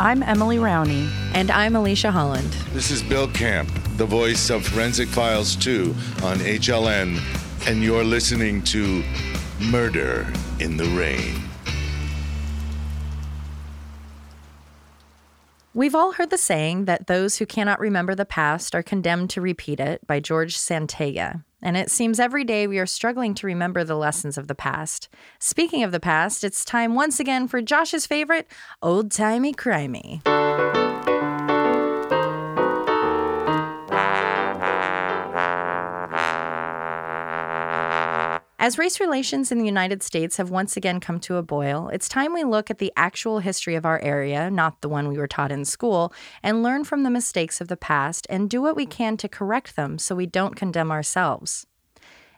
I'm Emily Rowney. And I'm Alicia Holland. This is Bill Camp, the voice of Forensic Files 2 on HLN, and you're listening to Murder in the Rain. We've all heard the saying that those who cannot remember the past are condemned to repeat it by George Santayana. And it seems every day we are struggling to remember the lessons of the past. Speaking of the past, it's time once again for Josh's favorite, old timey crimey. As race relations in the United States have once again come to a boil, it's time we look at the actual history of our area, not the one we were taught in school, and learn from the mistakes of the past and do what we can to correct them so we don't condemn ourselves.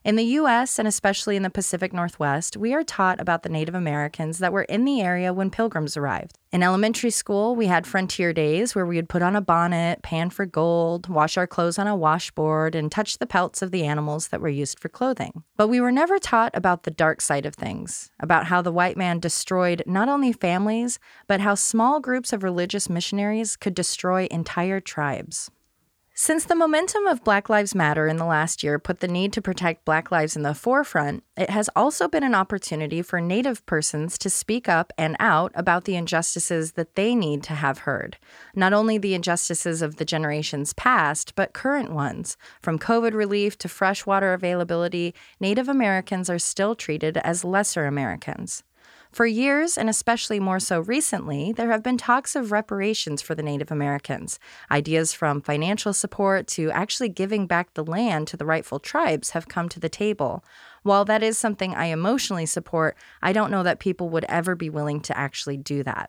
In the US, and especially in the Pacific Northwest, we are taught about the Native Americans that were in the area when pilgrims arrived. In elementary school, we had frontier days where we would put on a bonnet, pan for gold, wash our clothes on a washboard, and touch the pelts of the animals that were used for clothing. But we were never taught about the dark side of things, about how the white man destroyed not only families, but how small groups of religious missionaries could destroy entire tribes. Since the momentum of Black Lives Matter in the last year put the need to protect Black lives in the forefront, it has also been an opportunity for Native persons to speak up and out about the injustices that they need to have heard. Not only the injustices of the generations past, but current ones. From COVID relief to fresh water availability, Native Americans are still treated as lesser Americans. For years, and especially more so recently, there have been talks of reparations for the Native Americans. Ideas from financial support to actually giving back the land to the rightful tribes have come to the table. While that is something I emotionally support, I don't know that people would ever be willing to actually do that.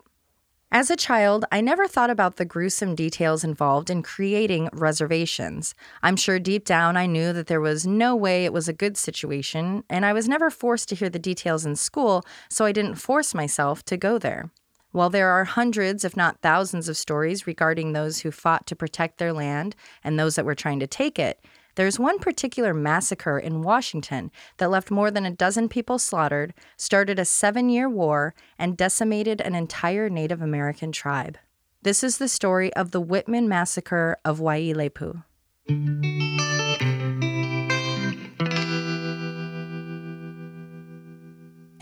As a child, I never thought about the gruesome details involved in creating reservations. I'm sure deep down I knew that there was no way it was a good situation, and I was never forced to hear the details in school, so I didn't force myself to go there. While there are hundreds, if not thousands, of stories regarding those who fought to protect their land and those that were trying to take it, there's one particular massacre in Washington that left more than a dozen people slaughtered, started a seven year war, and decimated an entire Native American tribe. This is the story of the Whitman Massacre of Waiilatpu.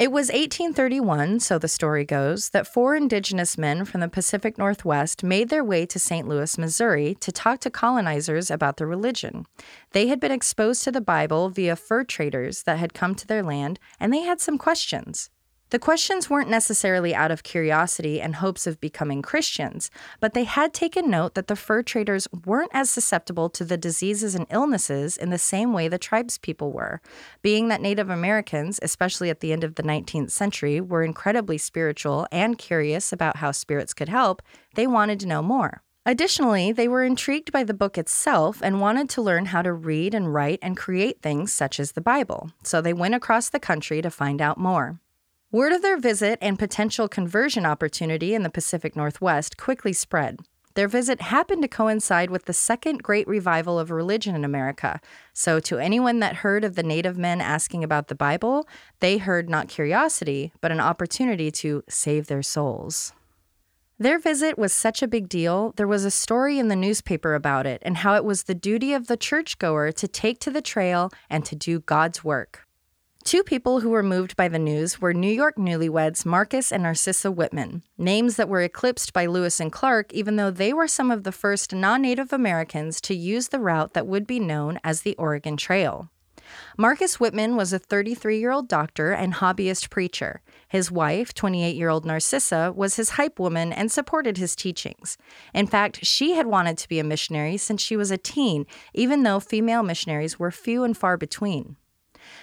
It was 1831, so the story goes, that four indigenous men from the Pacific Northwest made their way to St. Louis, Missouri to talk to colonizers about their religion. They had been exposed to the Bible via fur traders that had come to their land, and they had some questions. The questions weren't necessarily out of curiosity and hopes of becoming Christians, but they had taken note that the fur traders weren't as susceptible to the diseases and illnesses in the same way the tribespeople were. Being that Native Americans, especially at the end of the 19th century, were incredibly spiritual and curious about how spirits could help, they wanted to know more. Additionally, they were intrigued by the book itself and wanted to learn how to read and write and create things such as the Bible, so they went across the country to find out more. Word of their visit and potential conversion opportunity in the Pacific Northwest quickly spread. Their visit happened to coincide with the second great revival of religion in America. So, to anyone that heard of the native men asking about the Bible, they heard not curiosity, but an opportunity to save their souls. Their visit was such a big deal, there was a story in the newspaper about it and how it was the duty of the churchgoer to take to the trail and to do God's work. Two people who were moved by the news were New York newlyweds Marcus and Narcissa Whitman, names that were eclipsed by Lewis and Clark, even though they were some of the first non Native Americans to use the route that would be known as the Oregon Trail. Marcus Whitman was a 33 year old doctor and hobbyist preacher. His wife, 28 year old Narcissa, was his hype woman and supported his teachings. In fact, she had wanted to be a missionary since she was a teen, even though female missionaries were few and far between.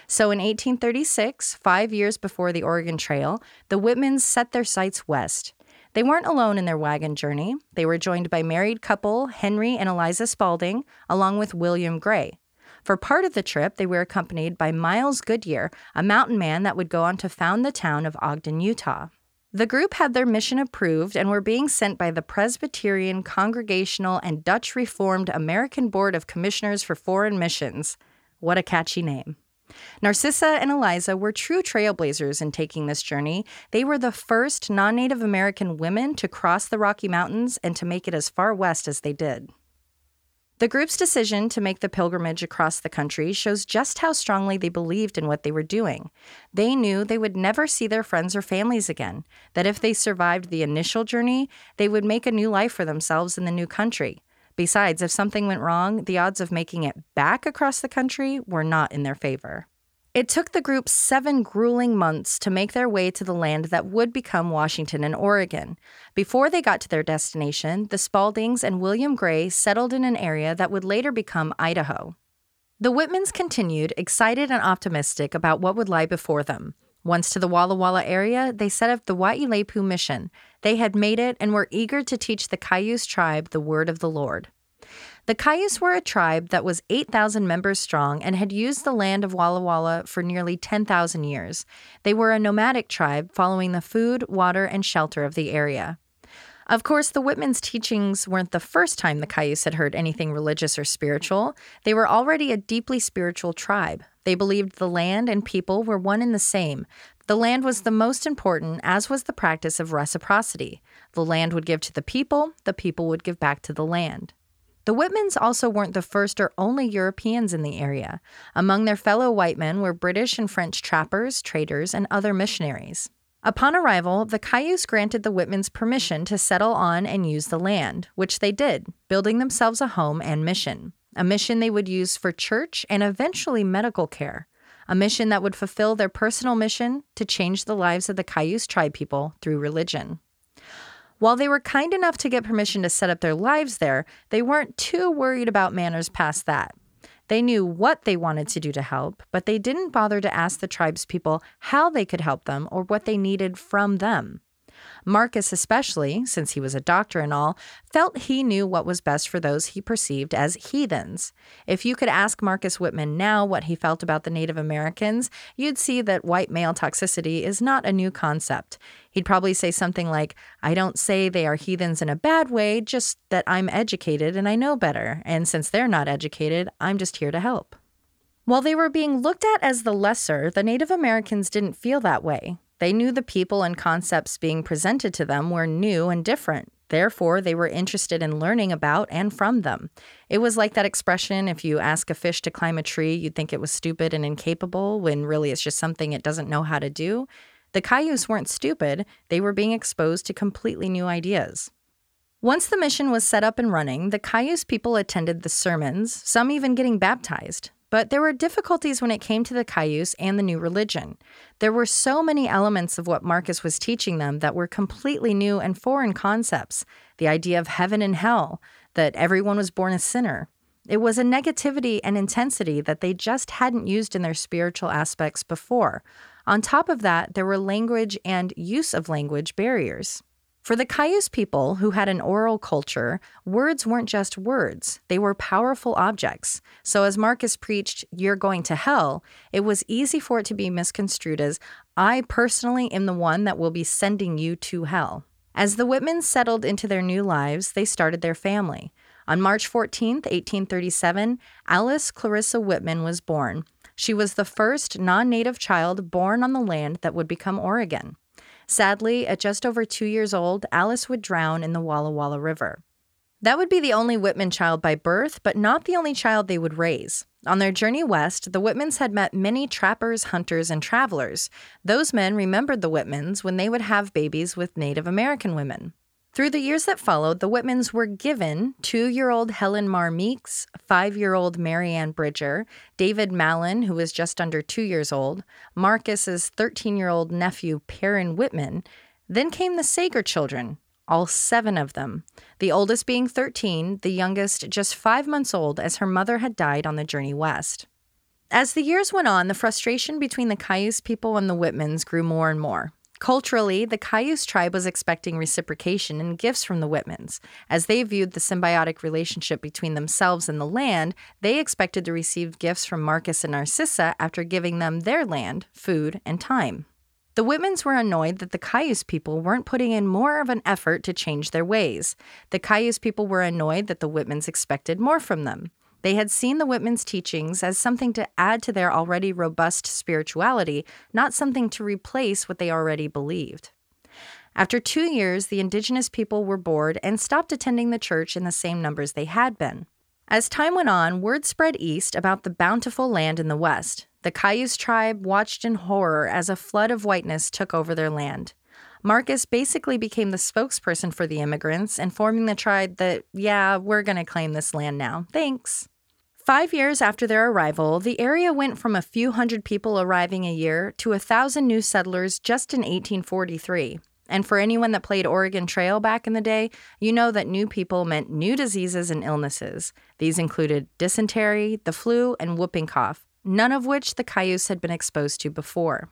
So in 1836, five years before the Oregon Trail, the Whitmans set their sights west. They weren't alone in their wagon journey. They were joined by married couple Henry and Eliza Spalding, along with William Gray. For part of the trip, they were accompanied by Miles Goodyear, a mountain man that would go on to found the town of Ogden, Utah. The group had their mission approved and were being sent by the Presbyterian, Congregational, and Dutch Reformed American Board of Commissioners for Foreign Missions. What a catchy name. Narcissa and Eliza were true trailblazers in taking this journey. They were the first non Native American women to cross the Rocky Mountains and to make it as far west as they did. The group's decision to make the pilgrimage across the country shows just how strongly they believed in what they were doing. They knew they would never see their friends or families again, that if they survived the initial journey, they would make a new life for themselves in the new country. Besides, if something went wrong, the odds of making it back across the country were not in their favor. It took the group seven grueling months to make their way to the land that would become Washington and Oregon. Before they got to their destination, the Spaldings and William Gray settled in an area that would later become Idaho. The Whitmans continued, excited and optimistic about what would lie before them. Once to the Walla Walla area, they set up the Waiilatpu mission. They had made it and were eager to teach the Cayuse tribe the word of the Lord. The Cayuse were a tribe that was 8,000 members strong and had used the land of Walla Walla for nearly 10,000 years. They were a nomadic tribe following the food, water, and shelter of the area. Of course, the Whitmans' teachings weren't the first time the Cayuse had heard anything religious or spiritual. They were already a deeply spiritual tribe. They believed the land and people were one and the same. The land was the most important, as was the practice of reciprocity. The land would give to the people, the people would give back to the land. The Whitmans also weren't the first or only Europeans in the area. Among their fellow white men were British and French trappers, traders, and other missionaries. Upon arrival, the Cayuse granted the Whitmans permission to settle on and use the land, which they did, building themselves a home and mission. A mission they would use for church and eventually medical care. A mission that would fulfill their personal mission to change the lives of the Cayuse tribe people through religion. While they were kind enough to get permission to set up their lives there, they weren't too worried about manners past that. They knew what they wanted to do to help, but they didn't bother to ask the tribe's people how they could help them or what they needed from them. Marcus, especially, since he was a doctor and all, felt he knew what was best for those he perceived as heathens. If you could ask Marcus Whitman now what he felt about the Native Americans, you'd see that white male toxicity is not a new concept. He'd probably say something like, I don't say they are heathens in a bad way, just that I'm educated and I know better. And since they're not educated, I'm just here to help. While they were being looked at as the lesser, the Native Americans didn't feel that way. They knew the people and concepts being presented to them were new and different. Therefore, they were interested in learning about and from them. It was like that expression if you ask a fish to climb a tree, you'd think it was stupid and incapable, when really it's just something it doesn't know how to do. The Cayuse weren't stupid, they were being exposed to completely new ideas. Once the mission was set up and running, the Cayuse people attended the sermons, some even getting baptized. But there were difficulties when it came to the Cayuse and the new religion. There were so many elements of what Marcus was teaching them that were completely new and foreign concepts the idea of heaven and hell, that everyone was born a sinner. It was a negativity and intensity that they just hadn't used in their spiritual aspects before. On top of that, there were language and use of language barriers. For the Cayuse people who had an oral culture, words weren't just words, they were powerful objects. So, as Marcus preached, You're going to hell, it was easy for it to be misconstrued as, I personally am the one that will be sending you to hell. As the Whitmans settled into their new lives, they started their family. On March 14, 1837, Alice Clarissa Whitman was born. She was the first non native child born on the land that would become Oregon. Sadly, at just over two years old, Alice would drown in the Walla Walla River. That would be the only Whitman child by birth, but not the only child they would raise. On their journey west, the Whitmans had met many trappers, hunters, and travelers. Those men remembered the Whitmans when they would have babies with Native American women. Through the years that followed, the Whitmans were given two year old Helen Mar Meeks, five year old Marianne Bridger, David Malin, who was just under two years old, Marcus's 13 year old nephew, Perrin Whitman. Then came the Sager children, all seven of them, the oldest being 13, the youngest just five months old, as her mother had died on the journey west. As the years went on, the frustration between the Cayuse people and the Whitmans grew more and more. Culturally, the Cayuse tribe was expecting reciprocation and gifts from the Whitmans. As they viewed the symbiotic relationship between themselves and the land, they expected to receive gifts from Marcus and Narcissa after giving them their land, food, and time. The Whitmans were annoyed that the Cayuse people weren't putting in more of an effort to change their ways. The Cayuse people were annoyed that the Whitmans expected more from them. They had seen the Whitman's teachings as something to add to their already robust spirituality, not something to replace what they already believed. After two years, the indigenous people were bored and stopped attending the church in the same numbers they had been. As time went on, word spread east about the bountiful land in the west. The Cayuse tribe watched in horror as a flood of whiteness took over their land. Marcus basically became the spokesperson for the immigrants, informing the tribe that, yeah, we're going to claim this land now. Thanks. Five years after their arrival, the area went from a few hundred people arriving a year to a thousand new settlers just in 1843. And for anyone that played Oregon Trail back in the day, you know that new people meant new diseases and illnesses. These included dysentery, the flu, and whooping cough, none of which the Cayuse had been exposed to before.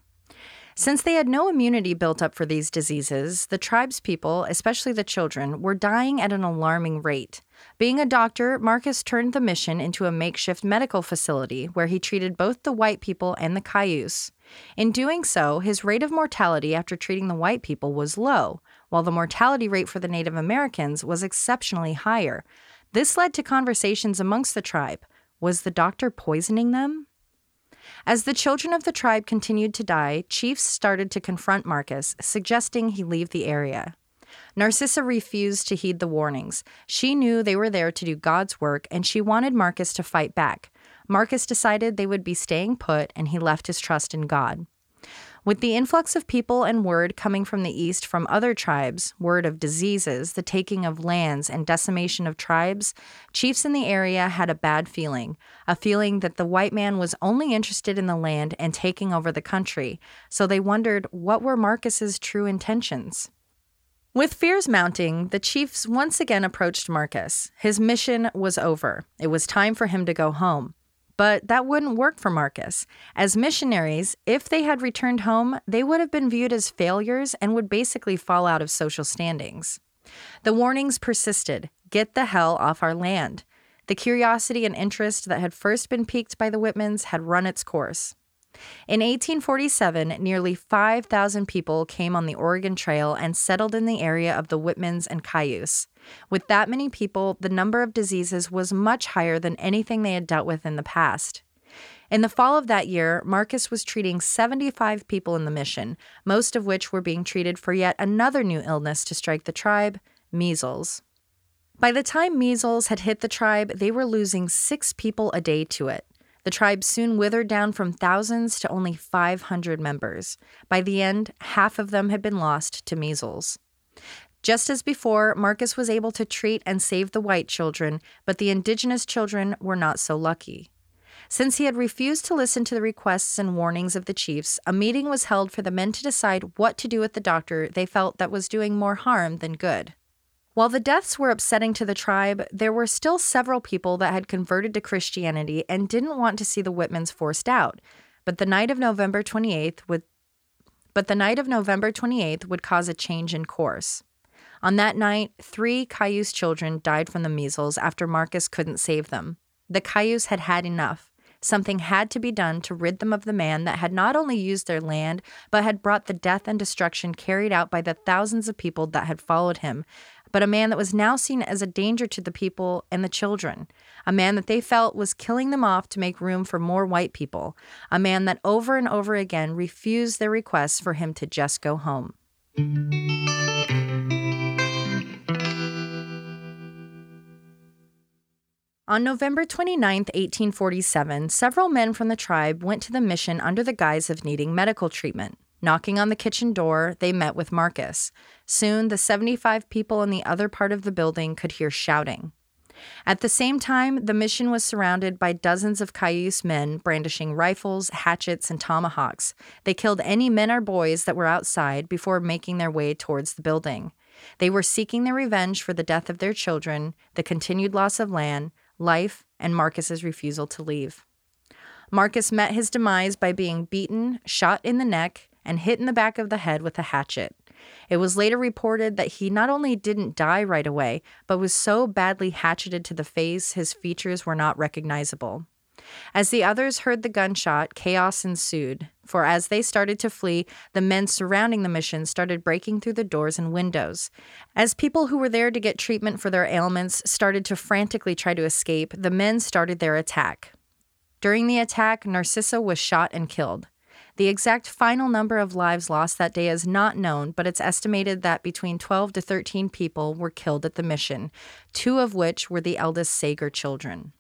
Since they had no immunity built up for these diseases, the tribe's people, especially the children, were dying at an alarming rate. Being a doctor, Marcus turned the mission into a makeshift medical facility where he treated both the white people and the Cayuse. In doing so, his rate of mortality after treating the white people was low, while the mortality rate for the Native Americans was exceptionally higher. This led to conversations amongst the tribe. Was the doctor poisoning them? As the children of the tribe continued to die, chiefs started to confront Marcus, suggesting he leave the area. Narcissa refused to heed the warnings. She knew they were there to do God's work, and she wanted Marcus to fight back. Marcus decided they would be staying put, and he left his trust in God. With the influx of people and word coming from the east from other tribes, word of diseases, the taking of lands, and decimation of tribes, chiefs in the area had a bad feeling a feeling that the white man was only interested in the land and taking over the country. So they wondered what were Marcus's true intentions. With fears mounting, the chiefs once again approached Marcus. His mission was over. It was time for him to go home. But that wouldn't work for Marcus. As missionaries, if they had returned home, they would have been viewed as failures and would basically fall out of social standings. The warnings persisted get the hell off our land. The curiosity and interest that had first been piqued by the Whitmans had run its course. In 1847, nearly 5,000 people came on the Oregon Trail and settled in the area of the Whitmans and Cayuse. With that many people, the number of diseases was much higher than anything they had dealt with in the past. In the fall of that year, Marcus was treating 75 people in the mission, most of which were being treated for yet another new illness to strike the tribe measles. By the time measles had hit the tribe, they were losing six people a day to it. The tribe soon withered down from thousands to only 500 members. By the end, half of them had been lost to measles. Just as before, Marcus was able to treat and save the white children, but the indigenous children were not so lucky. Since he had refused to listen to the requests and warnings of the chiefs, a meeting was held for the men to decide what to do with the doctor they felt that was doing more harm than good. While the deaths were upsetting to the tribe, there were still several people that had converted to Christianity and didn't want to see the Whitmans forced out. But the night of November 28th would but the night of November 28th would cause a change in course. On that night, three Cayuse children died from the measles after Marcus couldn't save them. The Cayuse had had enough. Something had to be done to rid them of the man that had not only used their land, but had brought the death and destruction carried out by the thousands of people that had followed him, but a man that was now seen as a danger to the people and the children, a man that they felt was killing them off to make room for more white people, a man that over and over again refused their requests for him to just go home. On November 29, 1847, several men from the tribe went to the mission under the guise of needing medical treatment. Knocking on the kitchen door, they met with Marcus. Soon, the 75 people in the other part of the building could hear shouting. At the same time, the mission was surrounded by dozens of Cayuse men brandishing rifles, hatchets, and tomahawks. They killed any men or boys that were outside before making their way towards the building. They were seeking their revenge for the death of their children, the continued loss of land, life, and Marcus's refusal to leave. Marcus met his demise by being beaten, shot in the neck, and hit in the back of the head with a hatchet. It was later reported that he not only didn't die right away, but was so badly hatcheted to the face his features were not recognizable. As the others heard the gunshot, chaos ensued. for as they started to flee, the men surrounding the mission started breaking through the doors and windows. As people who were there to get treatment for their ailments started to frantically try to escape, the men started their attack. During the attack, Narcissa was shot and killed. The exact final number of lives lost that day is not known, but it's estimated that between 12 to 13 people were killed at the mission, two of which were the eldest Sager children.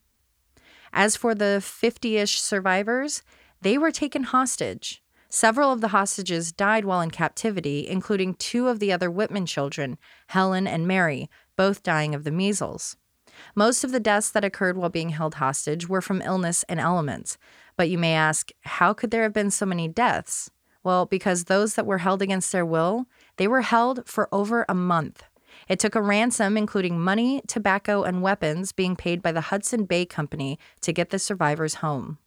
As for the 50 ish survivors, they were taken hostage. Several of the hostages died while in captivity, including two of the other Whitman children, Helen and Mary, both dying of the measles. Most of the deaths that occurred while being held hostage were from illness and elements. But you may ask, how could there have been so many deaths? Well, because those that were held against their will, they were held for over a month. It took a ransom, including money, tobacco, and weapons, being paid by the Hudson Bay Company to get the survivors home.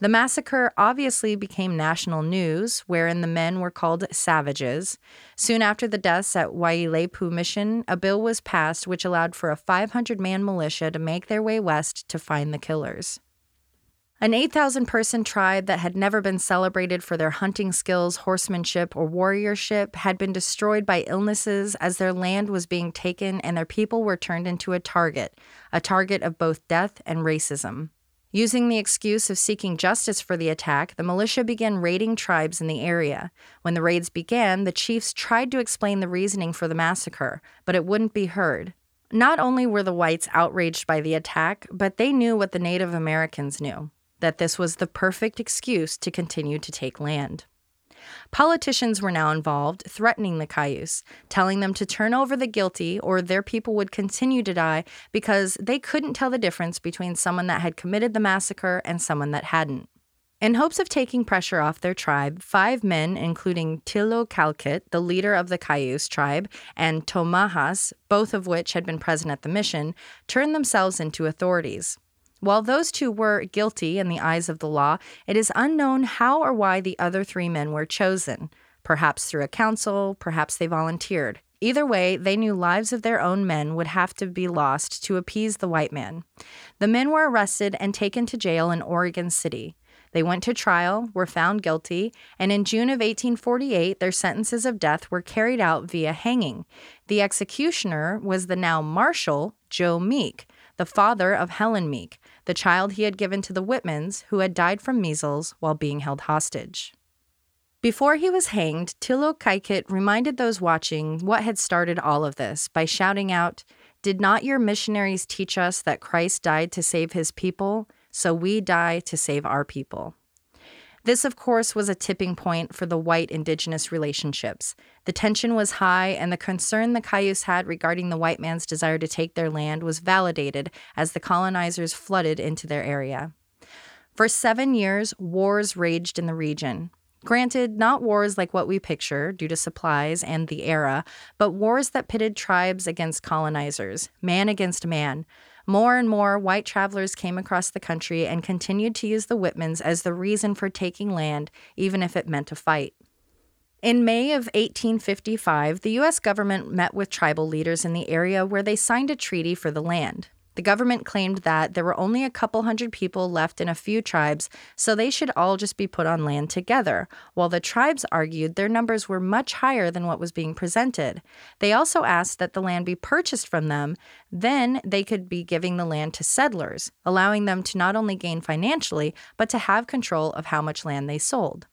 The massacre obviously became national news, wherein the men were called savages. Soon after the deaths at Waiilatpu Mission, a bill was passed which allowed for a 500 man militia to make their way west to find the killers. An 8,000 person tribe that had never been celebrated for their hunting skills, horsemanship, or warriorship had been destroyed by illnesses as their land was being taken and their people were turned into a target, a target of both death and racism. Using the excuse of seeking justice for the attack, the militia began raiding tribes in the area. When the raids began, the chiefs tried to explain the reasoning for the massacre, but it wouldn't be heard. Not only were the whites outraged by the attack, but they knew what the Native Americans knew that this was the perfect excuse to continue to take land. Politicians were now involved, threatening the Cayuse, telling them to turn over the guilty or their people would continue to die because they couldn't tell the difference between someone that had committed the massacre and someone that hadn't. In hopes of taking pressure off their tribe, five men, including Tiloukaikt, the leader of the Cayuse tribe, and Tomahas, both of which had been present at the mission, turned themselves into authorities. While those two were guilty in the eyes of the law, it is unknown how or why the other three men were chosen. Perhaps through a council, perhaps they volunteered. Either way, they knew lives of their own men would have to be lost to appease the white man. The men were arrested and taken to jail in Oregon City. They went to trial, were found guilty, and in June of 1848, their sentences of death were carried out via hanging. The executioner was the now Marshal, Joe Meek, the father of Helen Meek, the child he had given to the Whitmans, who had died from measles while being held hostage. Before he was hanged, Tiloukaikt reminded those watching what had started all of this by shouting out, Did not your missionaries teach us that Christ died to save his people? So we die to save our people. This, of course, was a tipping point for the white indigenous relationships. The tension was high, and the concern the Cayuse had regarding the white man's desire to take their land was validated as the colonizers flooded into their area. For seven years, wars raged in the region. Granted, not wars like what we picture due to supplies and the era, but wars that pitted tribes against colonizers, man against man, more and more white travelers came across the country and continued to use the Whitmans as the reason for taking land, even if it meant a fight. In May of 1855, the U.S. government met with tribal leaders in the area where they signed a treaty for the land. The government claimed that there were only a couple hundred people left in a few tribes, so they should all just be put on land together, while the tribes argued their numbers were much higher than what was being presented. They also asked that the land be purchased from them, then they could be giving the land to settlers, allowing them to not only gain financially, but to have control of how much land they sold.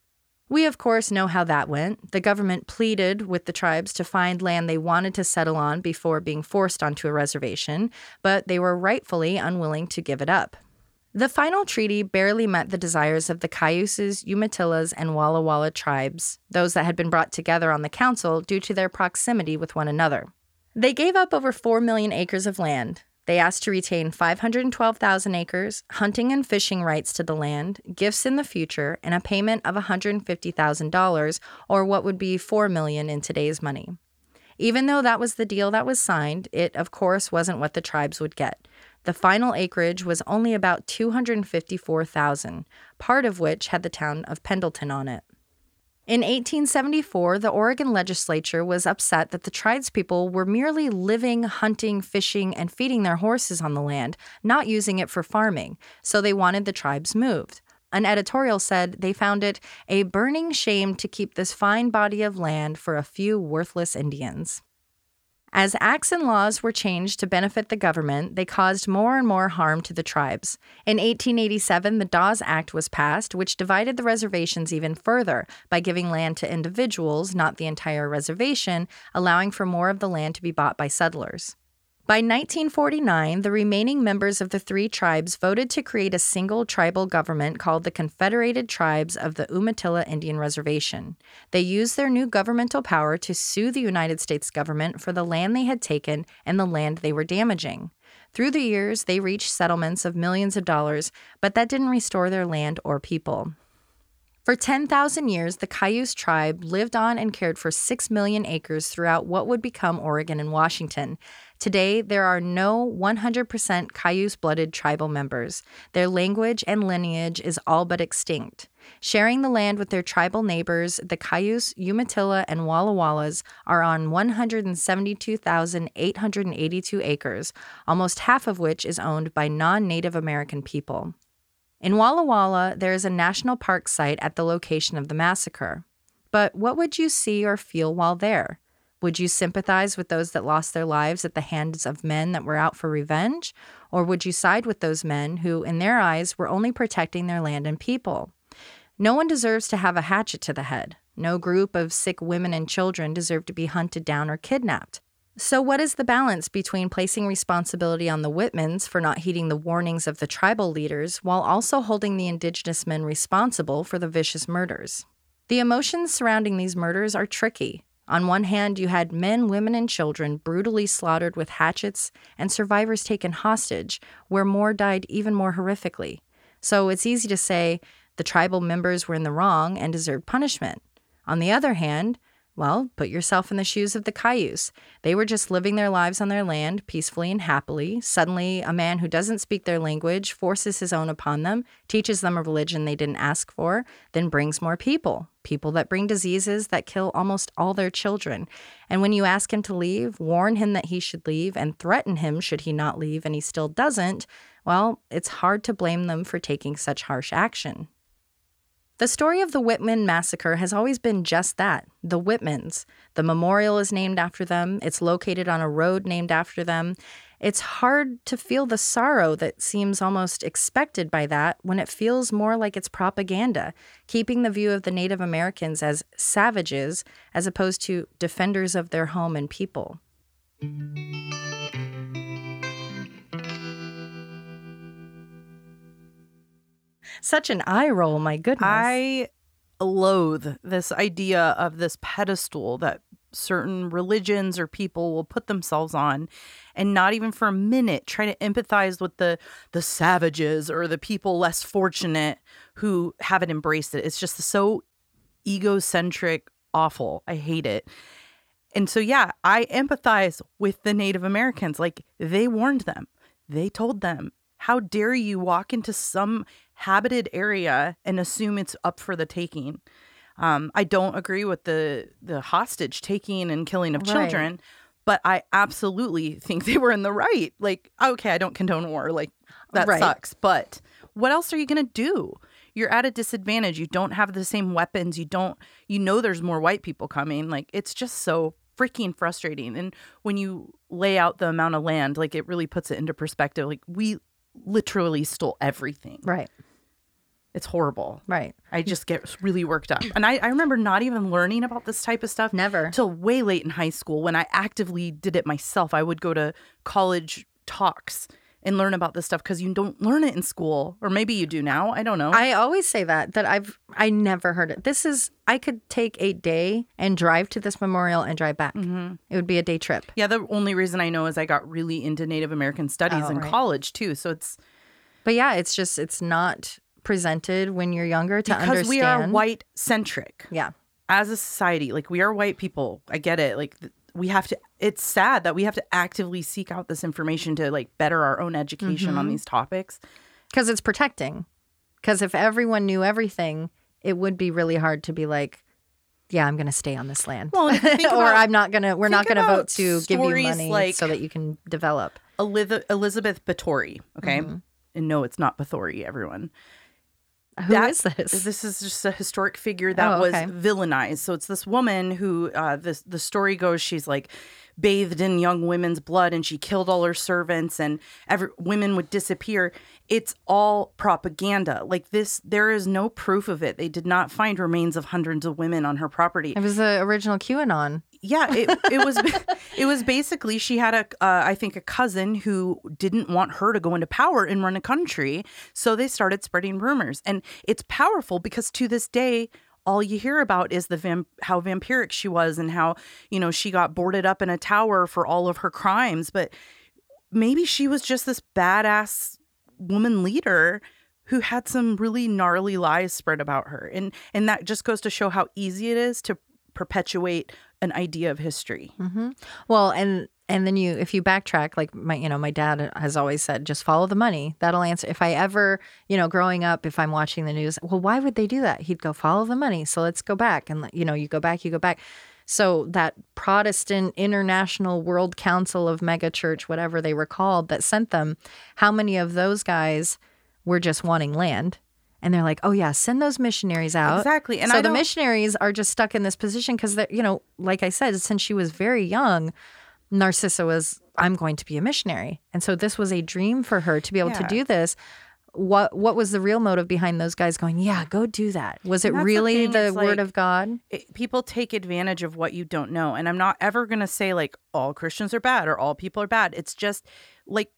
We, of course, know how that went. The government pleaded with the tribes to find land they wanted to settle on before being forced onto a reservation, but they were rightfully unwilling to give it up. The final treaty barely met the desires of the Cayuses, Umatillas, and Walla Walla tribes, those that had been brought together on the council due to their proximity with one another. They gave up over 4 million acres of land, they asked to retain 512,000 acres, hunting and fishing rights to the land, gifts in the future, and a payment of $150,000 or what would be 4 million in today's money. Even though that was the deal that was signed, it of course wasn't what the tribes would get. The final acreage was only about 254,000, part of which had the town of Pendleton on it. In 1874, the Oregon legislature was upset that the tribespeople were merely living, hunting, fishing, and feeding their horses on the land, not using it for farming, so they wanted the tribes moved. An editorial said they found it a burning shame to keep this fine body of land for a few worthless Indians. As acts and laws were changed to benefit the government, they caused more and more harm to the tribes. In 1887, the Dawes Act was passed, which divided the reservations even further by giving land to individuals, not the entire reservation, allowing for more of the land to be bought by settlers. By 1949, the remaining members of the three tribes voted to create a single tribal government called the Confederated Tribes of the Umatilla Indian Reservation. They used their new governmental power to sue the United States government for the land they had taken and the land they were damaging. Through the years, they reached settlements of millions of dollars, but that didn't restore their land or people. For 10,000 years, the Cayuse tribe lived on and cared for 6 million acres throughout what would become Oregon and Washington. Today, there are no 100% Cayuse blooded tribal members. Their language and lineage is all but extinct. Sharing the land with their tribal neighbors, the Cayuse, Umatilla, and Walla Wallas are on 172,882 acres, almost half of which is owned by non Native American people. In Walla Walla, there is a national park site at the location of the massacre. But what would you see or feel while there? Would you sympathize with those that lost their lives at the hands of men that were out for revenge? Or would you side with those men who, in their eyes, were only protecting their land and people? No one deserves to have a hatchet to the head. No group of sick women and children deserve to be hunted down or kidnapped. So, what is the balance between placing responsibility on the Whitmans for not heeding the warnings of the tribal leaders while also holding the indigenous men responsible for the vicious murders? The emotions surrounding these murders are tricky. On one hand, you had men, women, and children brutally slaughtered with hatchets and survivors taken hostage, where more died even more horrifically. So it's easy to say the tribal members were in the wrong and deserved punishment. On the other hand, well, put yourself in the shoes of the Cayuse. They were just living their lives on their land peacefully and happily. Suddenly, a man who doesn't speak their language forces his own upon them, teaches them a religion they didn't ask for, then brings more people. People that bring diseases that kill almost all their children. And when you ask him to leave, warn him that he should leave, and threaten him should he not leave and he still doesn't, well, it's hard to blame them for taking such harsh action. The story of the Whitman massacre has always been just that the Whitmans. The memorial is named after them, it's located on a road named after them. It's hard to feel the sorrow that seems almost expected by that when it feels more like it's propaganda, keeping the view of the Native Americans as savages as opposed to defenders of their home and people. Such an eye roll, my goodness. I loathe this idea of this pedestal that certain religions or people will put themselves on and not even for a minute try to empathize with the the savages or the people less fortunate who haven't embraced it. It's just so egocentric awful. I hate it. And so yeah i empathize with the native americans. Like they warned them. They told them how dare you walk into some habited area and assume it's up for the taking. Um, I don't agree with the the hostage taking and killing of children, right. but I absolutely think they were in the right. Like, okay, I don't condone war. Like, that right. sucks. But what else are you gonna do? You're at a disadvantage. You don't have the same weapons. You don't. You know, there's more white people coming. Like, it's just so freaking frustrating. And when you lay out the amount of land, like it really puts it into perspective. Like we literally stole everything. Right. It's horrible. Right. I just get really worked up. And I, I remember not even learning about this type of stuff. Never. Till way late in high school when I actively did it myself. I would go to college talks and learn about this stuff because you don't learn it in school or maybe you do now i don't know i always say that that i've i never heard it this is i could take a day and drive to this memorial and drive back mm-hmm. it would be a day trip yeah the only reason i know is i got really into native american studies oh, in right. college too so it's but yeah it's just it's not presented when you're younger to because understand. we are white centric. Yeah. As a society, like we are white people. I get it. Like we have to it's sad that we have to actively seek out this information to like better our own education mm-hmm. on these topics because it's protecting. Cuz if everyone knew everything, it would be really hard to be like yeah, I'm going to stay on this land. Well, about, or I'm not going to we're not going to vote to give you money like so that you can develop. Elizabeth Báthory, okay? Mm-hmm. And no, it's not Bathory, everyone Who that- is this? This is just a historic figure that Oh, okay. was villainized. So it's this woman who, uh, this the story goes, she's like bathed in young women's blood, and she killed all her servants, and every women would disappear. It's all propaganda. Like this, there is no proof of it. They did not find remains of hundreds of women on her property. It was the original QAnon. Yeah, it, it was it was basically she had a uh, I think a cousin who didn't want her to go into power and run a country, so they started spreading rumors, and it's powerful because to this day. All you hear about is the how vampiric she was and how you know she got boarded up in a tower for all of her crimes, but maybe she was just this badass woman leader who had some really gnarly lies spread about her, and and that just goes to show how easy it is to perpetuate an idea of history. hmm Well, and and then you, if you backtrack, like my, you know, my dad has always said, just follow the money. That'll answer. If I ever, you know, growing up, if I'm watching the news, well, why would they do that? He'd go follow the money. So let's go back, and you know, you go back, you go back. So that Protestant International World Council of Megachurch, whatever they were called, that sent them, how many of those guys were just wanting land? And they're like, oh yeah, send those missionaries out. Exactly. And so the missionaries are just stuck in this position because they're, you know, like I said, since she was very young, Narcissa was, I'm going to be a missionary. And so this was a dream for her to be able to do this. What what was the real motive behind those guys going, yeah, go do that? Was it that's the really thing, the word like- of God? it, people take advantage of what you don't know and i'm not ever going to say like all christians are bad or all people are bad it's just like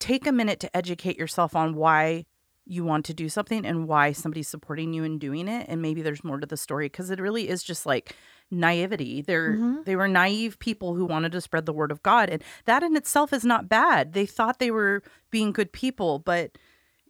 take a minute to educate yourself on why you want to do something and why somebody's supporting you in doing it and maybe there's more to the story because it really is just like naivety they're Mhm. they were naive people who wanted to spread the word of god and that in itself is not bad they thought they were being good people but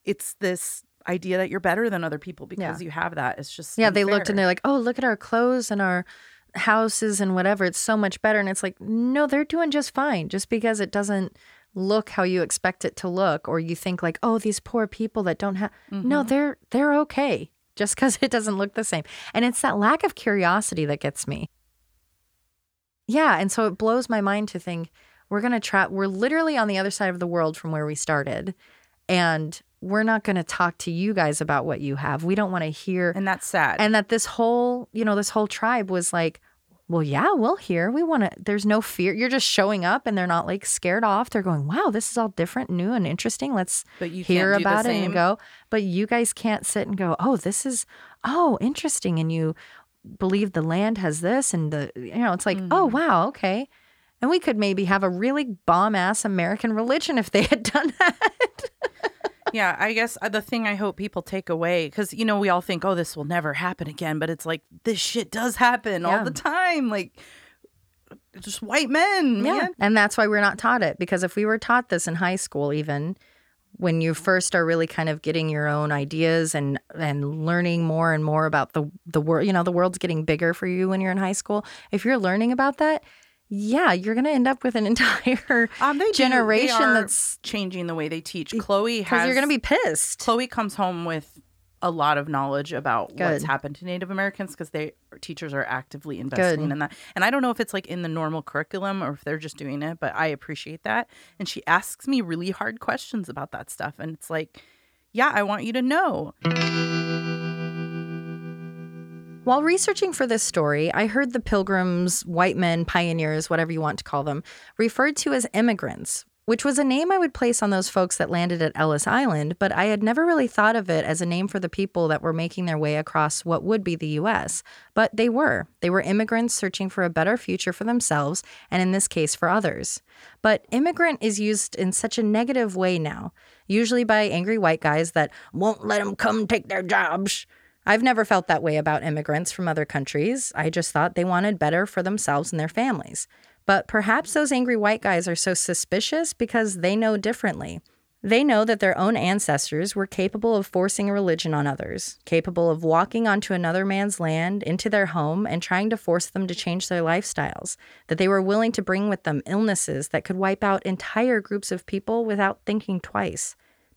it's this idea that you're better than other people because you have that it's just Yeah, they looked and they're like, oh, look at our clothes and our houses and whatever. It's so much better. And it's like, no, they're doing just fine. Just because it doesn't look how you expect it to look, or you think like, oh, these poor people that don't have no, Mhm. they're they're okay. Just because it doesn't look the same. And it's that lack of curiosity that gets me. Yeah. And so it blows my mind to think we're gonna try we're literally on the other side of the world from where we started. And we're not going to talk to you guys about what you have. We don't want to hear and that's sad and that this whole you know this whole tribe was like well yeah we'll hear. We want to there's no fear. You're just showing up and they're not like scared off. They're going wow this is all different new and interesting. Let's but you hear can't do the about it same. and go. But you guys can't sit and go oh this is oh interesting and you believe the land has this and the you know it's like oh Mhm. wow okay. And we could maybe have a really bomb ass american religion if they had done that yeah, I guess uh, the thing I hope people take away because you know we all think, oh, this will never happen again, but it's like this shit does happen Yeah. all the time. Like just white men, man. And that's why we're not taught it. Because if we were taught this in high school, even when you first are really kind of getting your own ideas and and learning more and more about the the world, you know, the world's getting bigger for you when you're in high school. If you're learning about that, yeah, you're gonna end up with an entire Um, they do- they generation that's changing the way they teach. Chloe because has you're gonna be pissed. Chloe comes home with a lot of knowledge about what's happened to Native Americans because they teachers are actively investing in that. And I don't know if it's like in the normal curriculum or if they're just doing it, but I appreciate that. And she asks me really hard questions about that stuff, and it's like, yeah, I want you to know. While researching for this story, I heard the pilgrims, white men, pioneers, whatever you want to call them, referred to as immigrants, which was a name I would place on those folks that landed at Ellis Island, but I had never really thought of it as a name for the people that were making their way across what would be the US. But they were. They were immigrants searching for a better future for themselves, and in this case, for others. But immigrant is used in such a negative way now, usually by angry white guys that won't let them come take their jobs. I've never felt that way about immigrants from other countries. I just thought they wanted better for themselves and their families. But perhaps those angry white guys are so suspicious because they know differently. They know that their own ancestors were capable of forcing a religion on others, capable of walking onto another man's land, into their home, and trying to force them to change their lifestyles, that they were willing to bring with them illnesses that could wipe out entire groups of people without thinking twice.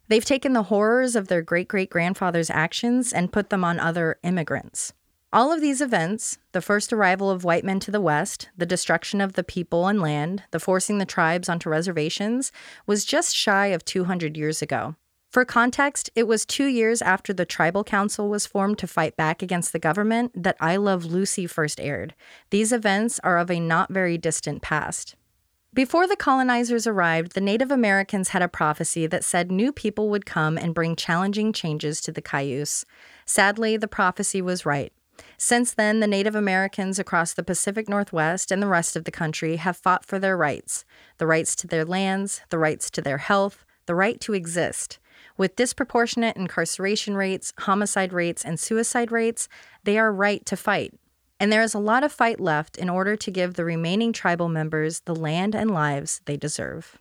They've taken the horrors of their great great grandfather's actions and put them on other immigrants. All of these events the first arrival of white men to the West, the destruction of the people and land, the forcing the tribes onto reservations was just shy of 200 years ago. For context, it was two years after the Tribal Council was formed to fight back against the government that I Love Lucy first aired. These events are of a not very distant past. Before the colonizers arrived, the Native Americans had a prophecy that said new people would come and bring challenging changes to the Cayuse. Sadly, the prophecy was right. Since then, the Native Americans across the Pacific Northwest and the rest of the country have fought for their rights the rights to their lands, the rights to their health, the right to exist. With disproportionate incarceration rates, homicide rates, and suicide rates, they are right to fight. And there is a lot of fight left in order to give the remaining tribal members the land and lives they deserve.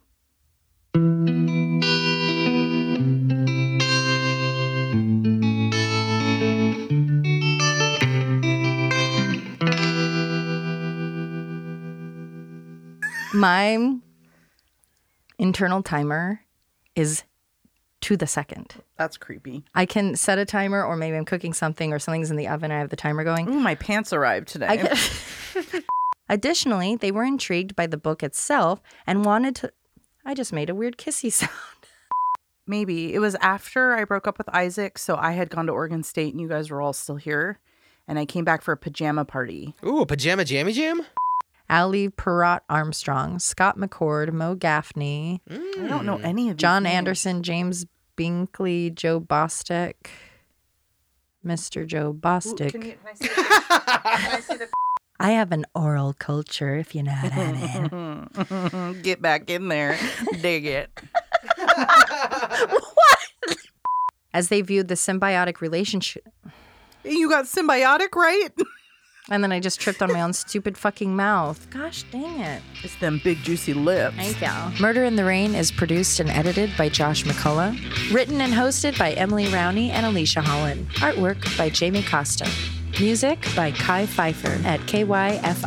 My internal timer is to the second. That's creepy. I can set a timer, or maybe I'm cooking something, or something's in the oven. I have the timer going. Ooh, my pants arrived today. I can- Additionally, they were intrigued by the book itself and wanted to. I just made a weird kissy sound. Maybe it was after I broke up with Isaac, so I had gone to Oregon State and you guys were all still here. And I came back for a pajama party. Ooh, a pajama jammy jam? Ali Perrott Armstrong, Scott McCord, Mo Gaffney, mm. I don't know any of these John names. Anderson, James Binkley, Joe Bostic, Mr. Joe Ooh, Bostic. can you- I the- I see the- I have an oral culture, if you know what I mean. Get back in there. Dig it. As they viewed the symbiotic relationship. You got symbiotic, right? And then I just tripped on my own stupid fucking mouth. Gosh dang it. It's them big juicy lips. Thank you. Murder in the Rain is produced and edited by Josh McCullough. Written and hosted by Emily Rowney and Alicia Holland. Artwork by Jamie Costa. Music by Kai Pfeiffer at kyfifer.com.